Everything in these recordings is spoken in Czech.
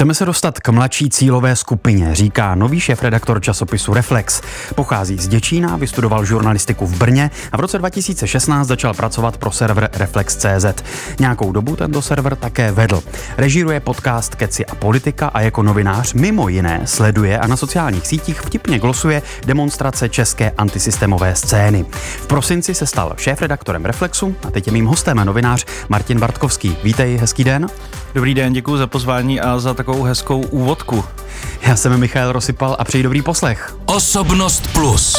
Chceme se dostat k mladší cílové skupině, říká nový šéf-redaktor časopisu Reflex. Pochází z Děčína, vystudoval žurnalistiku v Brně a v roce 2016 začal pracovat pro server Reflex.cz. Nějakou dobu tento server také vedl. Režíruje podcast Keci a politika a jako novinář mimo jiné sleduje a na sociálních sítích vtipně glosuje demonstrace české antisystémové scény. V prosinci se stal šéf-redaktorem Reflexu a teď je mým hostem novinář Martin Bartkovský. Vítej, hezký den. Dobrý den, děkuji za pozvání a za takovou hezkou úvodku. Já jsem Michal Rosypal a přeji dobrý poslech. Osobnost Plus.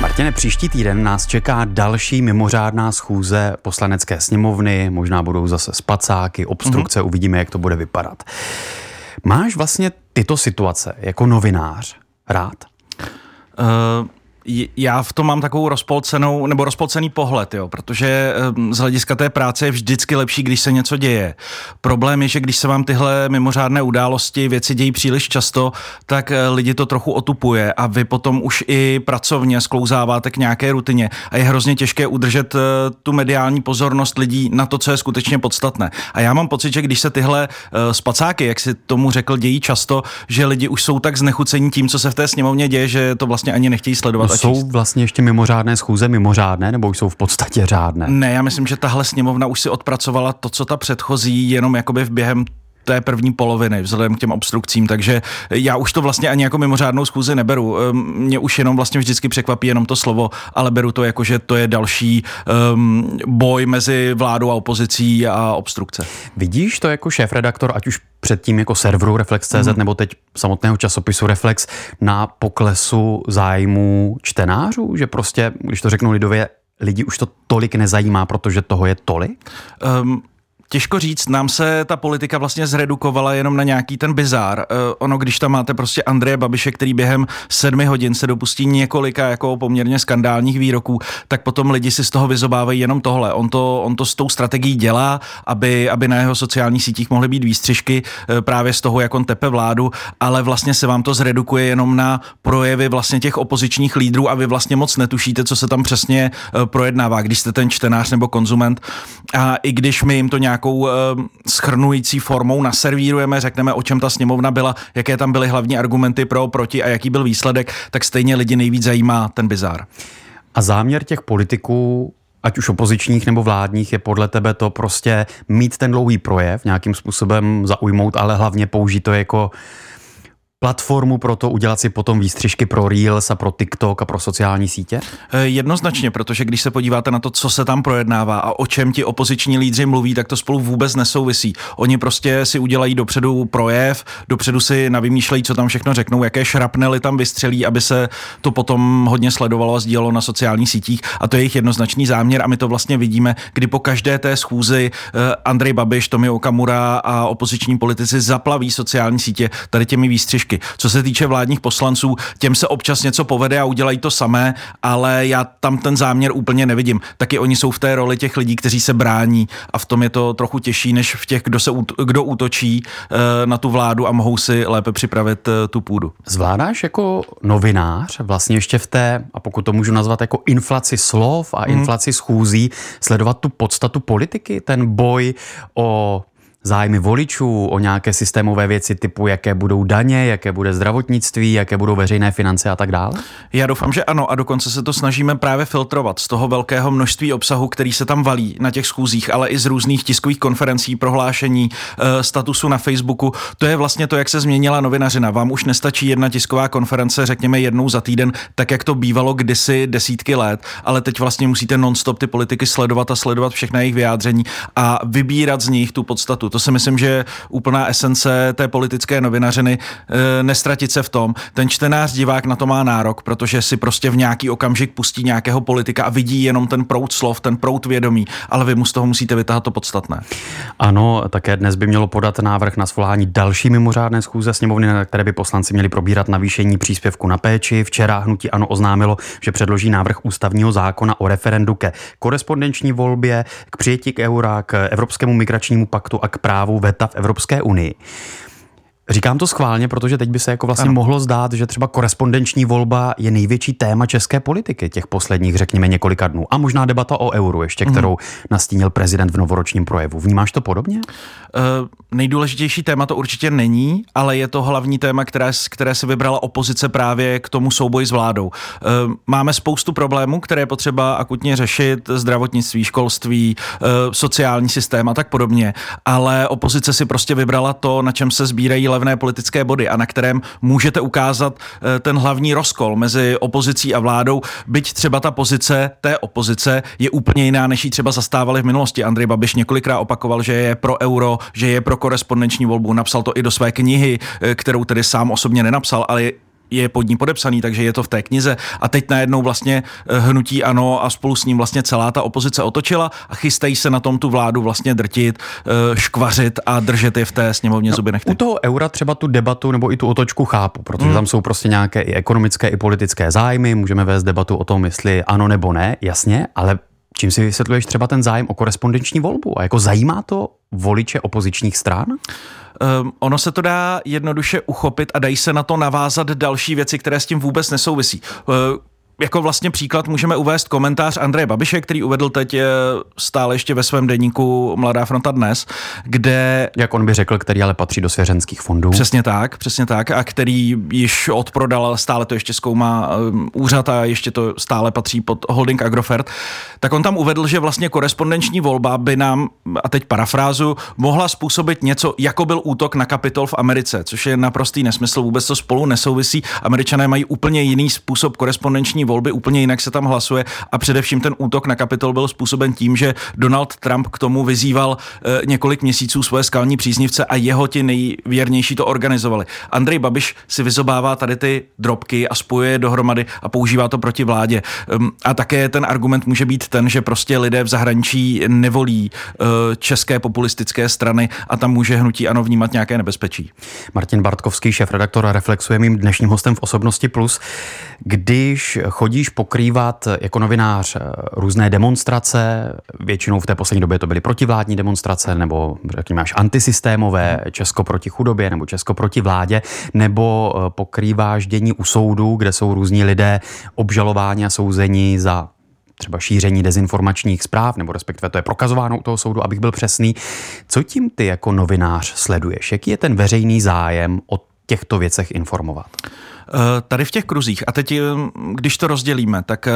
Martine, příští týden nás čeká další mimořádná schůze poslanecké sněmovny, možná budou zase spacáky, obstrukce, mm-hmm. uvidíme, jak to bude vypadat. Máš vlastně tyto situace jako novinář rád? Uh, já v tom mám takovou rozpolcenou, nebo rozpolcený pohled, jo, protože ehm, z hlediska té práce je vždycky lepší, když se něco děje. Problém je, že když se vám tyhle mimořádné události, věci dějí příliš často, tak eh, lidi to trochu otupuje a vy potom už i pracovně sklouzáváte k nějaké rutině a je hrozně těžké udržet eh, tu mediální pozornost lidí na to, co je skutečně podstatné. A já mám pocit, že když se tyhle eh, spacáky, jak si tomu řekl, dějí často, že lidi už jsou tak znechucení tím, co se v té sněmovně děje, že to vlastně ani nechtějí sledovat jsou vlastně ještě mimořádné schůze mimořádné, nebo už jsou v podstatě řádné? Ne, já myslím, že tahle sněmovna už si odpracovala to, co ta předchozí, jenom jakoby v během té první poloviny vzhledem k těm obstrukcím, takže já už to vlastně ani jako mimořádnou schůzi neberu. Ehm, mě už jenom vlastně vždycky překvapí jenom to slovo, ale beru to jako, že to je další um, boj mezi vládou a opozicí a obstrukce. Vidíš to jako šéf-redaktor, ať už předtím jako serveru Reflex.cz hmm. nebo teď samotného časopisu Reflex na poklesu zájmu čtenářů, že prostě, když to řeknu lidově, lidi už to tolik nezajímá, protože toho je tolik? Um, Těžko říct, nám se ta politika vlastně zredukovala jenom na nějaký ten bizár. Uh, ono, když tam máte prostě Andreje Babiše, který během sedmi hodin se dopustí několika jako poměrně skandálních výroků, tak potom lidi si z toho vyzobávají jenom tohle. On to, on to s tou strategií dělá, aby, aby na jeho sociálních sítích mohly být výstřižky uh, právě z toho, jak on tepe vládu, ale vlastně se vám to zredukuje jenom na projevy vlastně těch opozičních lídrů a vy vlastně moc netušíte, co se tam přesně uh, projednává, když jste ten čtenář nebo konzument. A i když my jim to nějak nějakou uh, schrnující formou naservírujeme, řekneme, o čem ta sněmovna byla, jaké tam byly hlavní argumenty pro, proti a jaký byl výsledek, tak stejně lidi nejvíc zajímá ten bizár. A záměr těch politiků ať už opozičních nebo vládních, je podle tebe to prostě mít ten dlouhý projev, nějakým způsobem zaujmout, ale hlavně použít to jako platformu pro to udělat si potom výstřižky pro Reels a pro TikTok a pro sociální sítě? Eh, jednoznačně, protože když se podíváte na to, co se tam projednává a o čem ti opoziční lídři mluví, tak to spolu vůbec nesouvisí. Oni prostě si udělají dopředu projev, dopředu si navymýšlejí, co tam všechno řeknou, jaké šrapnely tam vystřelí, aby se to potom hodně sledovalo a sdílelo na sociálních sítích. A to je jejich jednoznačný záměr a my to vlastně vidíme, kdy po každé té schůzi eh, Andrej Babiš, Tomio Okamura a opoziční politici zaplaví sociální sítě tady těmi výstřižky politiky. Co se týče vládních poslanců, těm se občas něco povede a udělají to samé, ale já tam ten záměr úplně nevidím. Taky oni jsou v té roli těch lidí, kteří se brání a v tom je to trochu těžší, než v těch, kdo, se, kdo útočí eh, na tu vládu a mohou si lépe připravit eh, tu půdu. Zvládáš jako novinář vlastně ještě v té, a pokud to můžu nazvat jako inflaci slov a mm. inflaci schůzí, sledovat tu podstatu politiky, ten boj o zájmy voličů, o nějaké systémové věci typu, jaké budou daně, jaké bude zdravotnictví, jaké budou veřejné finance a tak dále? Já doufám, že ano a dokonce se to snažíme právě filtrovat z toho velkého množství obsahu, který se tam valí na těch schůzích, ale i z různých tiskových konferencí, prohlášení, eh, statusu na Facebooku. To je vlastně to, jak se změnila novinařina. Vám už nestačí jedna tisková konference, řekněme jednou za týden, tak jak to bývalo kdysi desítky let, ale teď vlastně musíte nonstop ty politiky sledovat a sledovat všechna jejich vyjádření a vybírat z nich tu podstatu. To si myslím, že úplná esence té politické novinařiny e, nestratit se v tom. Ten čtenář, divák na to má nárok, protože si prostě v nějaký okamžik pustí nějakého politika a vidí jenom ten prout slov, ten prout vědomí, ale vy mu z toho musíte vytáhat to podstatné. Ano, také dnes by mělo podat návrh na svolání další mimořádné schůze sněmovny, na které by poslanci měli probírat navýšení příspěvku na péči. Včera hnutí ano oznámilo, že předloží návrh ústavního zákona o referendu ke korespondenční volbě, k přijetí k eura, k Evropskému migračnímu paktu a k právu veta v Evropské unii. Říkám to schválně, protože teď by se jako vlastně ano. mohlo zdát, že třeba korespondenční volba je největší téma české politiky těch posledních, řekněme, několika dnů. A možná debata o euru ještě, mhm. kterou mm. nastínil prezident v novoročním projevu. Vnímáš to podobně? Uh, nejdůležitější téma to určitě není, ale je to hlavní téma, které, které se vybrala opozice právě k tomu souboji s vládou. Uh, máme spoustu problémů, které je potřeba akutně řešit, zdravotnictví, školství, uh, sociální systém a tak podobně, ale opozice si prostě vybrala to, na čem se sbírají levné politické body a na kterém můžete ukázat eh, ten hlavní rozkol mezi opozicí a vládou, byť třeba ta pozice té opozice je úplně jiná, než ji třeba zastávali v minulosti. Andrej Babiš několikrát opakoval, že je pro euro, že je pro korespondenční volbu, napsal to i do své knihy, eh, kterou tedy sám osobně nenapsal, ale je pod ní podepsaný, takže je to v té knize. A teď najednou vlastně eh, hnutí ano a spolu s ním vlastně celá ta opozice otočila a chystají se na tom tu vládu vlastně drtit, eh, škvařit a držet je v té sněmovně no, zuby nechty. U toho eura třeba tu debatu nebo i tu otočku chápu, protože hmm. tam jsou prostě nějaké i ekonomické, i politické zájmy, můžeme vést debatu o tom, jestli ano nebo ne, jasně, ale Čím si vysvětluješ třeba ten zájem o korespondenční volbu? A jako zajímá to voliče opozičních stran? Um, ono se to dá jednoduše uchopit a dají se na to navázat další věci, které s tím vůbec nesouvisí. Uh, jako vlastně příklad můžeme uvést komentář Andreje Babiše, který uvedl teď eh, stále ještě ve svém deníku Mladá fronta dnes, kde... Jak on by řekl, který ale patří do svěřenských fondů. Přesně tak, přesně tak, a který již odprodal, ale stále to ještě zkoumá um, úřad a ještě to stále patří pod holding Agrofert, tak on tam uvedl, že vlastně korespondenční volba by nám, a teď parafrázu, mohla způsobit něco, jako byl útok na kapitol v Americe, což je naprostý nesmysl, vůbec to spolu nesouvisí. Američané mají úplně jiný způsob korespondenční volby, úplně jinak se tam hlasuje a především ten útok na kapitol byl způsoben tím, že Donald Trump k tomu vyzýval e, několik měsíců svoje skalní příznivce a jeho ti nejvěrnější to organizovali. Andrej Babiš si vyzobává tady ty drobky a spojuje dohromady a používá to proti vládě. Um, a také ten argument může být ten, že prostě lidé v zahraničí nevolí uh, české populistické strany a tam může hnutí ano vnímat nějaké nebezpečí. Martin Bartkovský, šéf-redaktor Reflexuje mým dnešním hostem v Osobnosti Plus. Když chodíš pokrývat jako novinář eh, různé demonstrace, většinou v té poslední době to byly protivládní demonstrace, nebo řekněme až antisystémové, Česko proti chudobě, nebo Česko proti vládě, nebo eh, pokrýváš dění u soudu, kde jsou různí lidé obžalováni a souzení za třeba šíření dezinformačních zpráv, nebo respektive to je prokazováno u toho soudu, abych byl přesný. Co tím ty jako novinář sleduješ? Jaký je ten veřejný zájem o těchto věcech informovat? Eh, tady v těch kruzích, a teď, eh, když to rozdělíme, tak eh,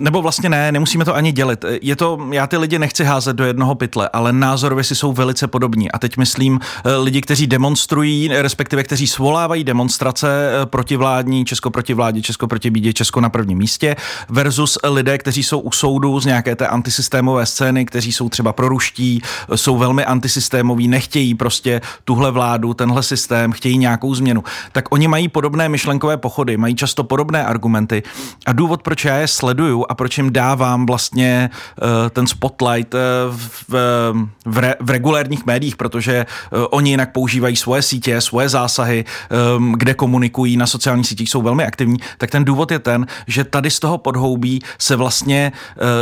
nebo vlastně ne, nemusíme to ani dělit. Je to, já ty lidi nechci házet do jednoho pytle, ale názorově si jsou velice podobní. A teď myslím lidi, kteří demonstrují, respektive kteří svolávají demonstrace protivládní, Česko proti vládě, Česko proti bídě, Česko na prvním místě, versus lidé, kteří jsou u soudu z nějaké té antisystémové scény, kteří jsou třeba proruští, jsou velmi antisystémoví, nechtějí prostě tuhle vládu, tenhle systém, chtějí nějakou změnu. Tak oni mají podobné myšlenkové pochody, mají často podobné argumenty. A důvod, proč já je sleduju a proč jim dávám vlastně uh, ten spotlight uh, v, v, re, v regulérních médiích, protože uh, oni jinak používají svoje sítě, svoje zásahy, um, kde komunikují na sociálních sítích, jsou velmi aktivní, tak ten důvod je ten, že tady z toho podhoubí se vlastně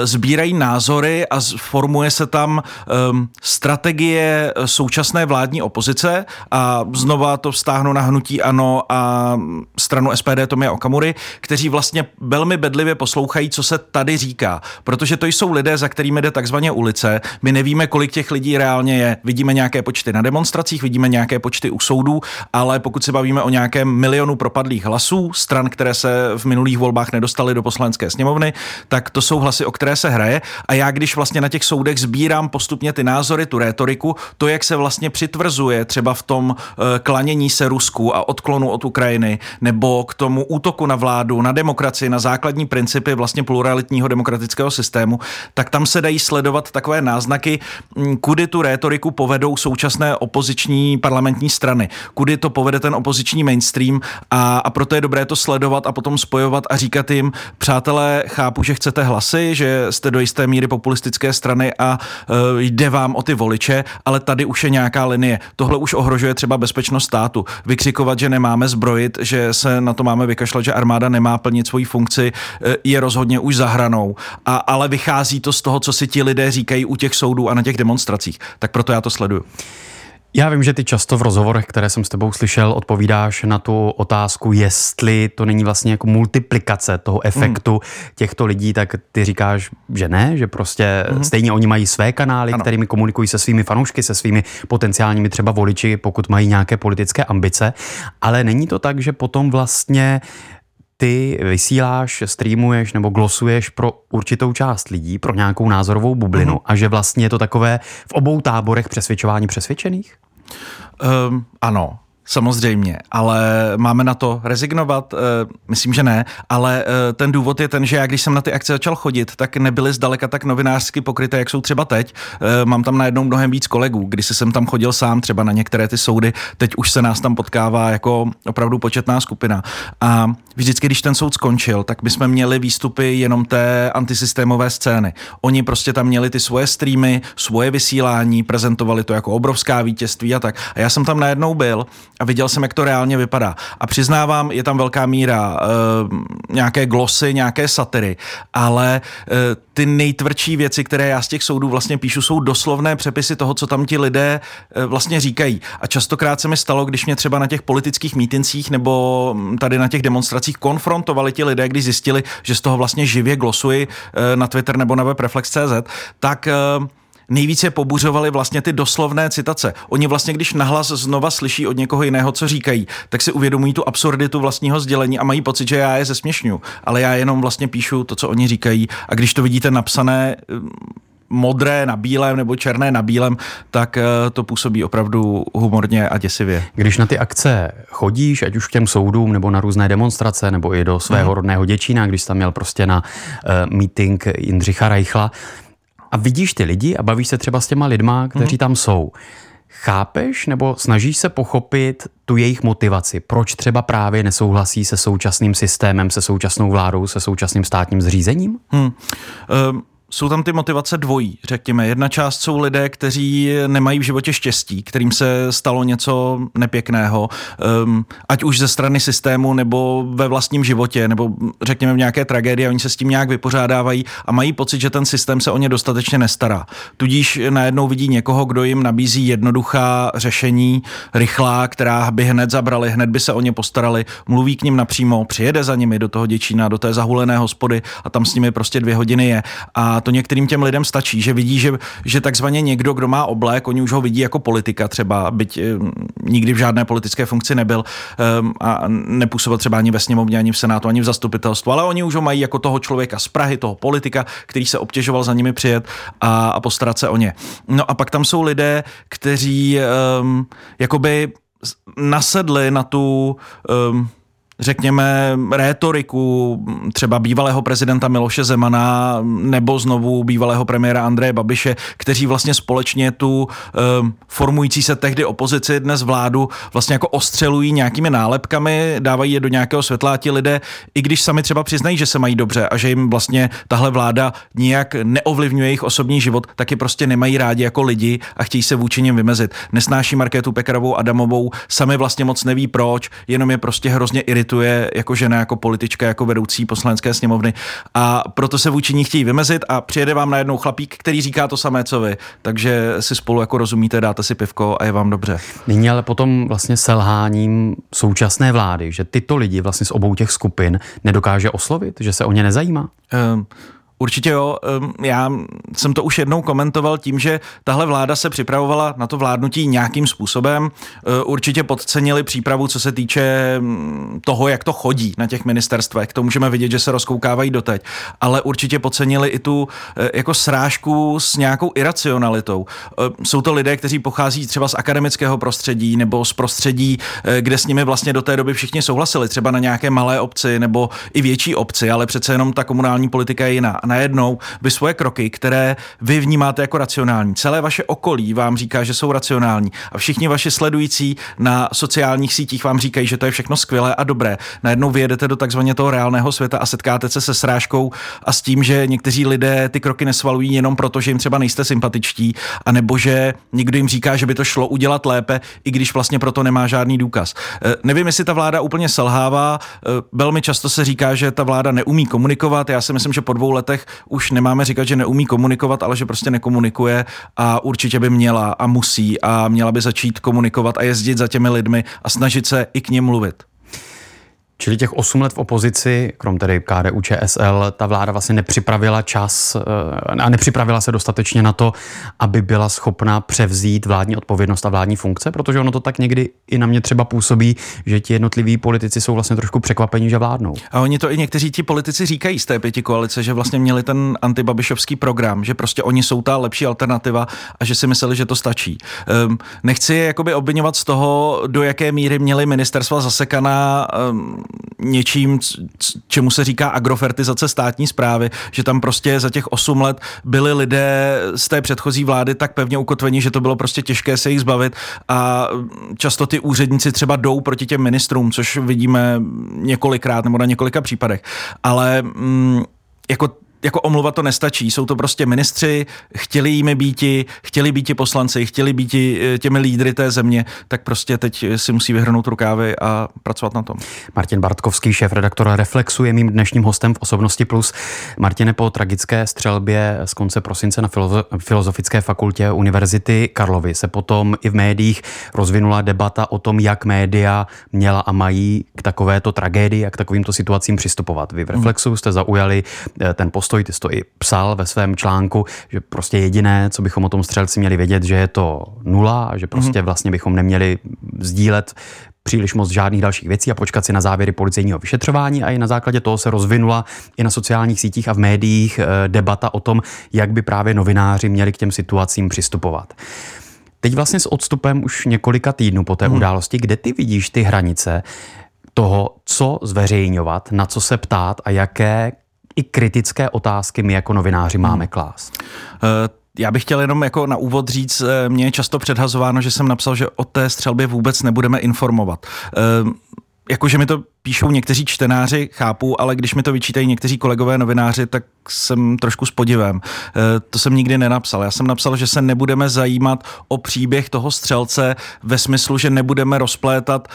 sbírají názory a formuje se tam um, strategie současné vládní opozice a znova to vztáhnu na hnutí ANO a stranu SPD Tomia Okamury, kteří vlastně velmi bedlivě poslouchají, co se se tady říká, protože to jsou lidé, za kterými jde takzvaně ulice. My nevíme, kolik těch lidí reálně je. Vidíme nějaké počty na demonstracích, vidíme nějaké počty u soudů, ale pokud se bavíme o nějakém milionu propadlých hlasů, stran, které se v minulých volbách nedostaly do poslanecké sněmovny, tak to jsou hlasy, o které se hraje. A já, když vlastně na těch soudech sbírám postupně ty názory, tu rétoriku, to, jak se vlastně přitvrzuje třeba v tom eh, klanění se Rusku a odklonu od Ukrajiny, nebo k tomu útoku na vládu, na demokracii, na základní principy vlastně pluralitního demokratického systému, tak tam se dají sledovat takové náznaky, mm, kudy tu rétoriku povedou současné opoziční parlamentní strany, kudy to povede ten opoziční mainstream a, a proto je dobré to sledovat a potom spojovat a říkat jim, přátelé, chápu, že chcete hlasy, že jste do jisté míry populistické strany a uh, jde vám o ty voliče, ale tady už je nějaká linie. Tohle už ohrožuje třeba bezpečnost státu. Vykřikovat, že nemáme zbrojit, že se na to máme vykašlat, že armáda nemá plnit svoji funkci, e, je rozhodně už za hranou, a, ale vychází to z toho, co si ti lidé říkají u těch soudů a na těch demonstracích. Tak proto já to sleduju. Já vím, že ty často v rozhovorech, které jsem s tebou slyšel, odpovídáš na tu otázku, jestli to není vlastně jako multiplikace toho efektu mm. těchto lidí, tak ty říkáš, že ne, že prostě mm. stejně oni mají své kanály, ano. kterými komunikují se svými fanoušky, se svými potenciálními třeba voliči, pokud mají nějaké politické ambice, ale není to tak, že potom vlastně ty vysíláš, streamuješ nebo glosuješ pro určitou část lidí, pro nějakou názorovou bublinu mm-hmm. a že vlastně je to takové v obou táborech přesvědčování přesvědčených? Um, ano, Samozřejmě, ale máme na to rezignovat? Uh, myslím, že ne, ale uh, ten důvod je ten, že já když jsem na ty akce začal chodit, tak nebyly zdaleka tak novinářsky pokryté, jak jsou třeba teď. Uh, mám tam najednou mnohem víc kolegů. Když jsem tam chodil sám třeba na některé ty soudy, teď už se nás tam potkává jako opravdu početná skupina. A vždycky, když ten soud skončil, tak my jsme měli výstupy jenom té antisystémové scény. Oni prostě tam měli ty svoje streamy, svoje vysílání, prezentovali to jako obrovská vítězství a tak. A já jsem tam najednou byl a viděl jsem, jak to reálně vypadá. A přiznávám, je tam velká míra uh, nějaké glosy, nějaké satyry, ale uh, ty nejtvrdší věci, které já z těch soudů vlastně píšu, jsou doslovné přepisy toho, co tam ti lidé uh, vlastně říkají. A častokrát se mi stalo, když mě třeba na těch politických mítincích nebo tady na těch demonstracích konfrontovali ti lidé, když zjistili, že z toho vlastně živě glosuji uh, na Twitter nebo na web Reflex.cz, tak uh, nejvíce pobuřovali vlastně ty doslovné citace. Oni vlastně, když nahlas znova slyší od někoho jiného, co říkají, tak si uvědomují tu absurditu vlastního sdělení a mají pocit, že já je zesměšňu. Ale já jenom vlastně píšu to, co oni říkají a když to vidíte napsané mm, modré na bílém nebo černé na bílém, tak eh, to působí opravdu humorně a děsivě. Když na ty akce chodíš, ať už k těm soudům nebo na různé demonstrace, nebo i do svého mm. rodného Děčína, když tam měl prostě na uh, meeting Jindřicha Reichla, a vidíš ty lidi a bavíš se třeba s těma lidma, kteří mm. tam jsou. Chápeš nebo snažíš se pochopit tu jejich motivaci? Proč třeba právě nesouhlasí se současným systémem, se současnou vládou, se současným státním zřízením? Hmm. Um jsou tam ty motivace dvojí, řekněme. Jedna část jsou lidé, kteří nemají v životě štěstí, kterým se stalo něco nepěkného, um, ať už ze strany systému nebo ve vlastním životě, nebo řekněme v nějaké tragédii, oni se s tím nějak vypořádávají a mají pocit, že ten systém se o ně dostatečně nestará. Tudíž najednou vidí někoho, kdo jim nabízí jednoduchá řešení, rychlá, která by hned zabrali, hned by se o ně postarali, mluví k ním napřímo, přijede za nimi do toho Děčína, do té zahulené hospody a tam s nimi prostě dvě hodiny je. A to některým těm lidem stačí, že vidí, že, že takzvaně někdo, kdo má oblek, oni už ho vidí jako politika třeba, byť eh, nikdy v žádné politické funkci nebyl um, a nepůsobil třeba ani ve sněmovně, ani v senátu, ani v zastupitelstvu, ale oni už ho mají jako toho člověka z Prahy, toho politika, který se obtěžoval za nimi přijet a, a postarat se o ně. No a pak tam jsou lidé, kteří um, jakoby nasedli na tu um, řekněme, rétoriku třeba bývalého prezidenta Miloše Zemana nebo znovu bývalého premiéra Andreje Babiše, kteří vlastně společně tu um, formující se tehdy opozici, dnes vládu, vlastně jako ostřelují nějakými nálepkami, dávají je do nějakého světla a ti lidé, i když sami třeba přiznají, že se mají dobře a že jim vlastně tahle vláda nijak neovlivňuje jejich osobní život, tak je prostě nemají rádi jako lidi a chtějí se vůči nim vymezit. Nesnáší Markétu Pekarovou Adamovou, sami vlastně moc neví proč, jenom je prostě hrozně irituje irituje jako žena, jako politička, jako vedoucí poslanecké sněmovny a proto se vůči ní chtějí vymezit a přijede vám najednou chlapík, který říká to samé, co vy. Takže si spolu jako rozumíte, dáte si pivko a je vám dobře. Nyní ale potom vlastně selháním současné vlády, že tyto lidi vlastně z obou těch skupin nedokáže oslovit, že se o ně nezajímá? Um, Určitě jo. Já jsem to už jednou komentoval tím, že tahle vláda se připravovala na to vládnutí nějakým způsobem. E, určitě podcenili přípravu, co se týče toho, jak to chodí na těch ministerstvech. To můžeme vidět, že se rozkoukávají doteď. Ale určitě podcenili i tu e, jako srážku s nějakou iracionalitou. E, jsou to lidé, kteří pochází třeba z akademického prostředí nebo z prostředí, kde s nimi vlastně do té doby všichni souhlasili. Třeba na nějaké malé obci nebo i větší obci, ale přece jenom ta komunální politika je jiná najednou vy svoje kroky, které vy vnímáte jako racionální, celé vaše okolí vám říká, že jsou racionální a všichni vaši sledující na sociálních sítích vám říkají, že to je všechno skvělé a dobré. Najednou vyjedete do takzvaně toho reálného světa a setkáte se se srážkou a s tím, že někteří lidé ty kroky nesvalují jenom proto, že jim třeba nejste sympatičtí, anebo že někdo jim říká, že by to šlo udělat lépe, i když vlastně proto nemá žádný důkaz. E, nevím, jestli ta vláda úplně selhává. E, velmi často se říká, že ta vláda neumí komunikovat. Já si myslím, že po dvou letech lidech už nemáme říkat, že neumí komunikovat, ale že prostě nekomunikuje a určitě by měla a musí a měla by začít komunikovat a jezdit za těmi lidmi a snažit se i k něm mluvit. Čili těch 8 let v opozici, krom tedy KDU ČSL, ta vláda vlastně nepřipravila čas eh, a nepřipravila se dostatečně na to, aby byla schopna převzít vládní odpovědnost a vládní funkce, protože ono to tak někdy i na mě třeba působí, že ti jednotliví politici jsou vlastně trošku překvapení, že vládnou. A oni to i někteří ti politici říkají z té pěti koalice, že vlastně měli ten antibabišovský program, že prostě oni jsou ta lepší alternativa a že si mysleli, že to stačí. Um, nechci je jakoby obvinovat z toho, do jaké míry měli ministerstva zasekaná um, něčím, čemu se říká agrofertizace státní zprávy, že tam prostě za těch 8 let byli lidé z té předchozí vlády tak pevně ukotveni, že to bylo prostě těžké se jich zbavit a často ty úředníci třeba jdou proti těm ministrům, což vidíme několikrát nebo na několika případech. Ale mm, jako jako omluva to nestačí. Jsou to prostě ministři, chtěli jimi býti, chtěli býti poslanci, chtěli býti eh, těmi lídry té země, tak prostě teď si musí vyhrnout rukávy a pracovat na tom. Martin Bartkovský, šéf redaktora Reflexu, je mým dnešním hostem v Osobnosti Plus. Martine, po tragické střelbě z konce prosince na Filozofické fakultě Univerzity Karlovy se potom i v médiích rozvinula debata o tom, jak média měla a mají k takovéto tragédii a k takovýmto situacím přistupovat. Vy v Reflexu jste zaujali eh, ten post postoj, ty jsi to i psal ve svém článku, že prostě jediné, co bychom o tom střelci měli vědět, že je to nula a že prostě mm-hmm. vlastně bychom neměli sdílet příliš moc žádných dalších věcí a počkat si na závěry policejního vyšetřování a i na základě toho se rozvinula i na sociálních sítích a v médiích eh, debata o tom, jak by právě novináři měli k těm situacím přistupovat. Teď vlastně s odstupem už několika týdnů po té hmm. události, kde ty vidíš ty hranice toho, co zveřejňovat, na co se ptát a jaké i kritické otázky my jako novináři hmm. máme klást? Uh, já bych chtěl jenom jako na úvod říct, eh, mě je často předhazováno, že jsem napsal, že o té střelbě vůbec nebudeme informovat. Jakože mi to píšou někteří čtenáři, chápu, ale když mi to vyčítají někteří kolegové novináři, tak jsem trošku s podivem. E, to jsem nikdy nenapsal. Já jsem napsal, že se nebudeme zajímat o příběh toho střelce ve smyslu, že nebudeme rozplétat e,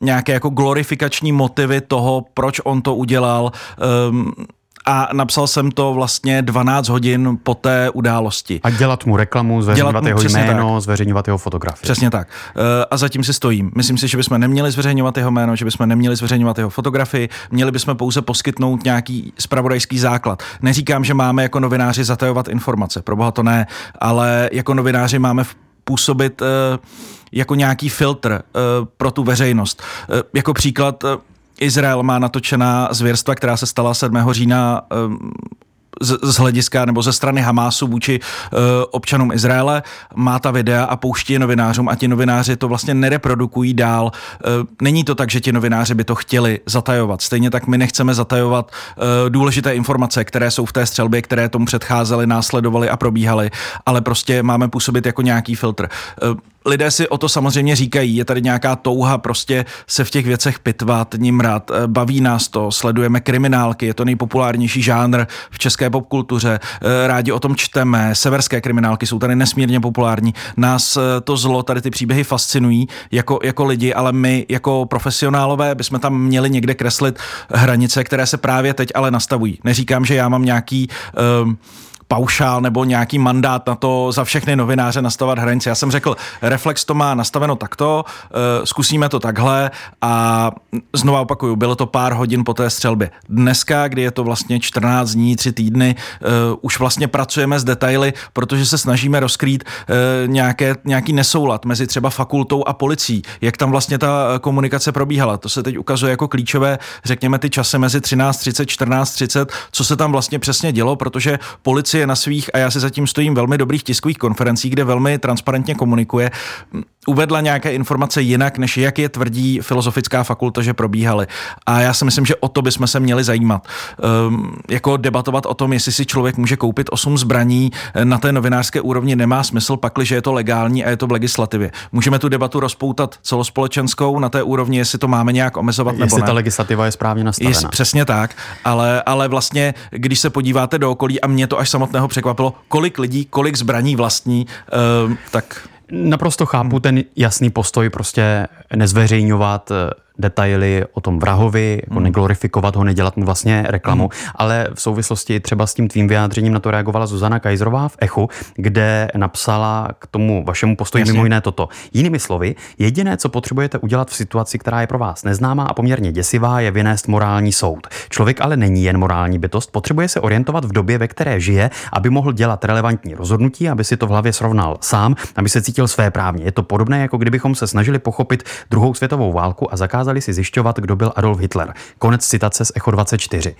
nějaké jako glorifikační motivy toho, proč on to udělal. E, a napsal jsem to vlastně 12 hodin po té události. A dělat mu reklamu, zveřejňovat mu, jeho jméno, tak. zveřejňovat jeho fotografii. Přesně tak. Eh, a zatím si stojím. Myslím si, že bychom neměli zveřejňovat jeho jméno, že bychom neměli zveřejňovat jeho fotografii, měli bychom pouze poskytnout nějaký spravodajský základ. Neříkám, že máme jako novináři zatajovat informace, proboha to ne, ale jako novináři máme působit eh, jako nějaký filtr uh, pro tu veřejnost. Jako příklad, Izrael má natočená zvěrstva, která se stala 7. října um, z, z hlediska nebo ze strany Hamásu vůči uh, občanům Izraele, má ta videa a pouští je novinářům a ti novináři to vlastně nereprodukují dál. Uh, není to tak, že ti novináři by to chtěli zatajovat. Stejně tak my nechceme zatajovat uh, důležité informace, které jsou v té střelbě, které tomu předcházely, následovaly a probíhaly, ale prostě máme působit jako nějaký filtr. Lidé si o to samozřejmě říkají, je tady nějaká touha prostě se v těch věcech pitvat, nimrat, eh, baví nás to, sledujeme kriminálky, je to nejpopulárnější žánr v české popkultuře, eh, rádi o tom čteme, severské kriminálky jsou tady nesmírně populární, nás eh, to zlo, tady ty příběhy fascinují jako, jako lidi, ale my jako profesionálové bychom tam měli někde kreslit hranice, které se právě teď ale nastavují. Neříkám, že já mám nějaký uh, paušál nebo nějaký mandát na to za všechny novináře nastavovat hranice. Já jsem řekl, Reflex to má nastaveno takto, eh, zkusíme to takhle a znova opakuju, bylo to pár hodin po té střelbě. Dneska, kdy je to vlastně 14 dní, 3 týdny, eh, už vlastně pracujeme s detaily, protože se snažíme rozkrýt eh, nějaké, nějaký nesoulad mezi třeba fakultou a policií, jak tam vlastně ta komunikace probíhala. To se teď ukazuje jako klíčové, řekněme ty časy mezi 13.30, 14.30, co se tam vlastně přesně dělo, protože policie je na svých, a já si zatím stojím velmi dobrých tiskových konferencích, kde velmi transparentně komunikuje, uvedla nějaké informace jinak, než jak je tvrdí filozofická fakulta, že probíhaly. A já si myslím, že o to bychom se měli zajímat. Um, jako debatovat o tom, jestli si člověk může koupit 8 zbraní eh, na té novinářské úrovni nemá smysl, pakliže je to legální a je to v legislativě. Můžeme tu debatu rozpoutat celospolečenskou na té úrovni, jestli to máme nějak omezovat jestli nebo ne. ta legislativa je správně nastavená. Jest, přesně tak, ale, ale vlastně, když se podíváte do okolí, a mě to až samotného překvapilo, kolik lidí, kolik zbraní vlastní, um, tak Naprosto chápu ten jasný postoj prostě nezveřejňovat eh, detaily o tom vrahovi, jako hmm. neglorifikovat ho, nedělat mu vlastně reklamu, hmm. ale v souvislosti třeba s tím tvým vyjádřením na to reagovala Zuzana Kajzrová v Echu, kde napsala k tomu vašemu postoji Jasně. mimo jiné toto. Jinými slovy, jediné, co potřebujete udělat v situaci, která je pro vás neznámá a poměrně děsivá, je vynést morální soud. Člověk ale není jen morální bytost, potřebuje se orientovat v době, ve které žije, aby mohl dělat relevantní rozhodnutí, aby si to v hlavě srovnal sám, aby se cítil své právně. Je to podobné, jako kdybychom se snažili pochopit druhou světovou válku a zakázali si zjišťovat, kdo byl Adolf Hitler. Konec citace z Echo 24.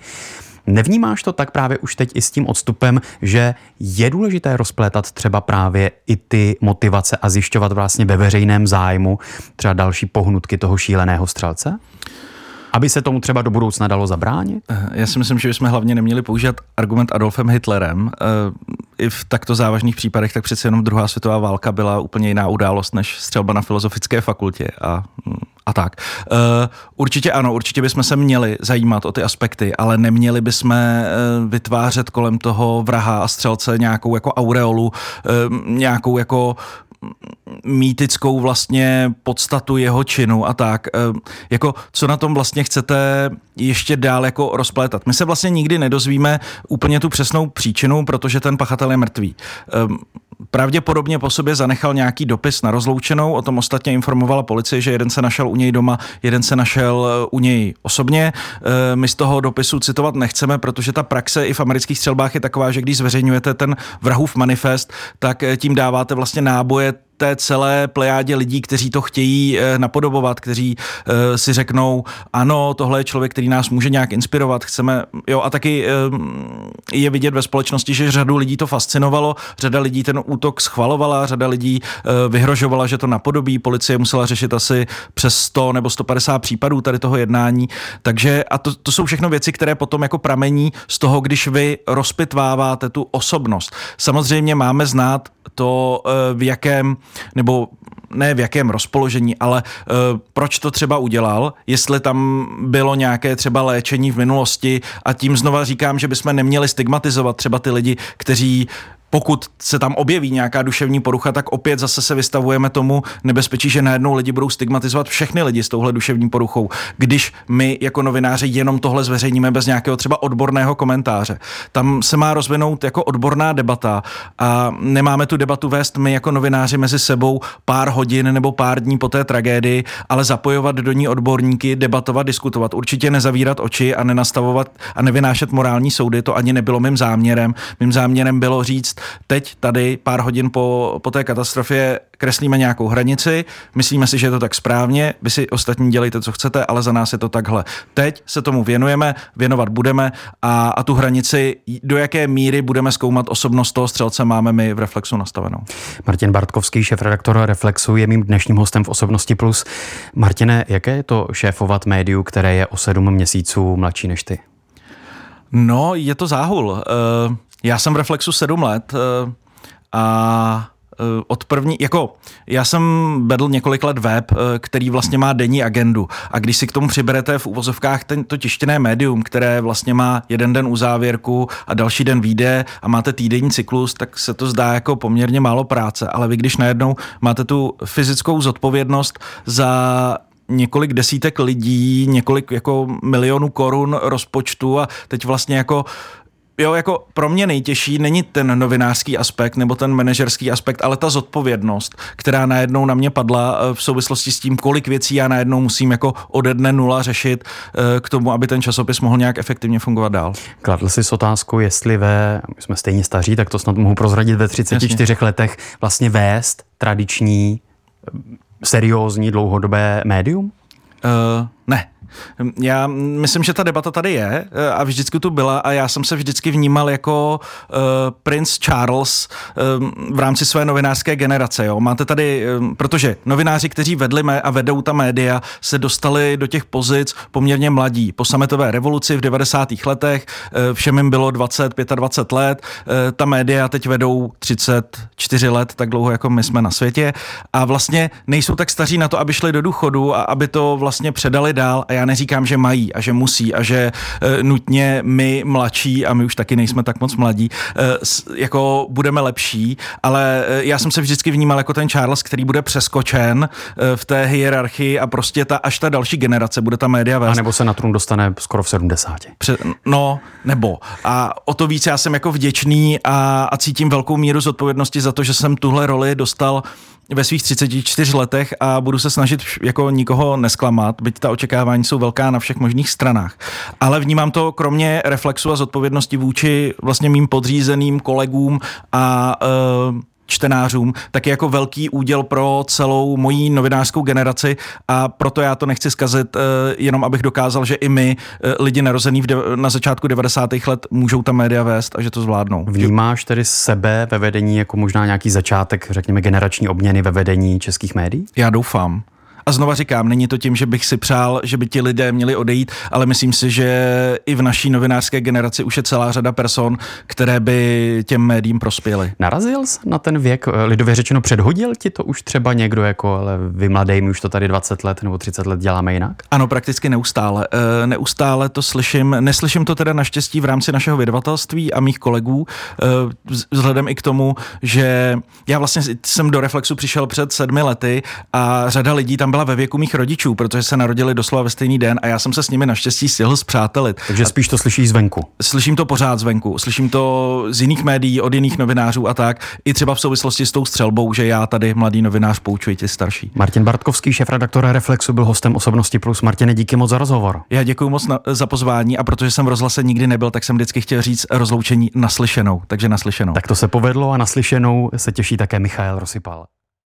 Nevnímáš to tak právě už teď i s tím odstupem, že je důležité rozplétat třeba právě i ty motivace a zjišťovat vlastně ve veřejném zájmu třeba další pohnutky toho šíleného střelce? Aby se tomu třeba do budoucna dalo zabránit? Eh, já si myslím, že bychom hlavně neměli používat argument Adolfem Hitlerem. Eh, I v takto závažných případech, tak přece jenom druhá světová válka byla úplně jiná událost než střelba na filozofické fakultě a mm, a tak. Uh, určitě ano, určitě bychom se měli zajímat o ty aspekty, ale neměli bychom uh, vytvářet kolem toho vraha a střelce nějakou jako aureolu, uh, nějakou jako mýtickou vlastně podstatu jeho činu a tak. Jako, co na tom vlastně chcete ještě dál jako rozplétat? My se vlastně nikdy nedozvíme úplně tu přesnou příčinu, protože ten pachatel je mrtvý pravděpodobně po sobě zanechal nějaký dopis na rozloučenou, o tom ostatně informovala policie, že jeden se našel u něj doma, jeden se našel eh, u něj osobně. Eh, my z toho dopisu citovat nechceme, protože ta praxe i v amerických střelbách je taková, že když zveřejňujete ten vrahův manifest, tak eh, tím dáváte vlastně náboje that té celé plejádě lidí, kteří to chtějí eh, napodobovat, kteří eh, si řeknou, ano, tohle je člověk, který nás může nějak inspirovat, chceme, jo, a taky eh, je vidět ve společnosti, že řadu lidí to fascinovalo, řada lidí ten útok schvalovala, řada lidí vyhrožovala, že to napodobí, policie musela řešit asi přes 100 nebo 150 případů tady toho jednání, takže a to, to jsou všechno věci, které potom jako pramení z toho, když vy rozpitváváte tu osobnost. Samozřejmě máme znát to, v jakém nebo ne v jakém rozpoložení, ale uh, proč to třeba udělal, jestli tam bylo nějaké třeba léčení v minulosti? A tím znova říkám, že bychom neměli stigmatizovat třeba ty lidi, kteří pokud se tam objeví nějaká duševní porucha, tak opět zase se vystavujeme tomu nebezpečí, že najednou lidi budou stigmatizovat všechny lidi s touhle duševní poruchou, když my jako novináři jenom tohle zveřejníme bez nějakého třeba odborného komentáře. Tam se má rozvinout jako odborná debata a nemáme tu debatu vést my jako novináři mezi sebou pár hodin nebo pár dní po té tragédii, ale zapojovat do ní odborníky, debatovat, diskutovat. Určitě nezavírat oči a nenastavovat a nevynášet morální soudy, to ani nebylo mým záměrem. Mým záměrem bylo říct, teď tady pár hodin po, po té katastrofě kreslíme nějakou hranici, myslíme si, že je to tak správně, vy si ostatní dělejte, co chcete, ale za nás je to takhle. Teď se tomu věnujeme, věnovat budeme a, a tu hranici, do jaké míry budeme zkoumat osobnost toho střelce, máme my v Reflexu nastavenou. Martin Bartkovský, šéf-redaktor Reflexu, je mým dnešním hostem v Osobnosti Plus. Martine, jaké je to šéfovat médiu, které je o sedm měsíců mladší než ty? No, je to záhul. Uh, já jsem v Reflexu sedm let uh, a Eh, od první, jako já jsem vedl několik let web, eh, který vlastně má denní agendu. A když si k tomu přiberete v úvozovkách ten, to tištěné médium, které vlastně má jeden den u závěrku a další den výjde a máte týdenní cyklus, tak se to zdá jako poměrně málo práce, ale vy když najednou máte tu fyzickou zodpovědnost za několik desítek lidí, několik jako milionů korun rozpočtu a teď vlastně jako uh, jo, jako pro mě nejtěžší není ten novinářský aspekt nebo ten manažerský aspekt, ale ta zodpovědnost, která najednou na mě padla eh, v souvislosti s tím, kolik věcí já najednou musím jako ode dne nula řešit eh, k tomu, aby ten časopis mohl nějak efektivně fungovat dál. Kladl jsi s otázku, jestli ve, my jsme stejně staří, tak to snad mohu prozradit ve 34 Jasně. letech, vlastně vést tradiční, seriózní, dlouhodobé médium? Uh, já myslím, že ta debata tady je eh, a vždycky tu byla a já jsem se vždycky vnímal jako uh, princ Charles um, v rámci své novinářské generace. Jo. Máte tady, um, protože novináři, kteří vedli mé a vedou ta média, se dostali do těch pozic poměrně mladí. Po sametové revoluci v 90. letech uh, všem jim bylo 20, 25 let, uh, ta média teď vedou 34 let, tak dlouho jako my jsme na světě a vlastně nejsou tak staří na to, aby šli do důchodu a aby to vlastně předali dál a já já neříkám, že mají a že musí a že uh, nutně my mladší, a my už taky nejsme tak moc mladí, uh, jako budeme lepší, ale uh, já jsem se vždycky vnímal jako ten Charles, který bude přeskočen uh, v té hierarchii a prostě ta, až ta další generace bude ta média vést. A nebo se na trůn dostane skoro v 70. Pře- no, nebo. A o to víc já jsem jako vděčný a, a cítím velkou míru zodpovědnosti za to, že jsem tuhle roli dostal ve svých 34 letech a budu se snažit jako nikoho nesklamat, byť ta očekávání jsou velká na všech možných stranách. Ale vnímám to kromě reflexu a zodpovědnosti vůči vlastně mým podřízeným kolegům a uh, čtenářům, tak je jako velký úděl pro celou mojí novinářskou generaci a proto já to nechci zkazit, uh, jenom abych dokázal, že i my, uh, lidi narozený v de- na začátku 90. let, můžou ta média vést a že to zvládnou. Vnímáš tedy sebe ve vedení jako možná nějaký začátek, řekněme, generační obměny ve vedení českých médií? Já doufám. A znova říkám, není to tím, že bych si přál, že by ti lidé měli odejít, ale myslím si, že i v naší novinářské generaci už je celá řada person, které by těm médiím prospěly. Narazil jsi na ten věk, lidově řečeno, předhodil ti to už třeba někdo, jako ale vy mladej, my už to tady 20 let nebo 30 let děláme jinak? Ano, prakticky neustále. E, neustále to slyším. Neslyším to teda naštěstí v rámci našeho vydavatelství a mých kolegů, e, vzhledem i k tomu, že já vlastně jsem do Reflexu přišel před sedmi lety a řada lidí tam byla ve věku mých rodičů, protože se narodili doslova ve stejný den a já jsem se s nimi naštěstí stihl zpřátelit. Takže spíš to slyšíš zvenku. Slyším to pořád zvenku, slyším to z jiných médií, od jiných novinářů a tak, i třeba v souvislosti s tou střelbou, že já tady mladý novinář poučuji ty starší. Martin Bartkovský, šéf-redaktor Reflexu, byl hostem osobnosti plus. Martine, díky moc za rozhovor. Já děkuji moc na, za pozvání a protože jsem v rozhlase nikdy nebyl, tak jsem vždycky chtěl říct rozloučení naslyšenou, takže naslyšenou. Tak to se povedlo a naslyšenou se těší také Michal Rosypal.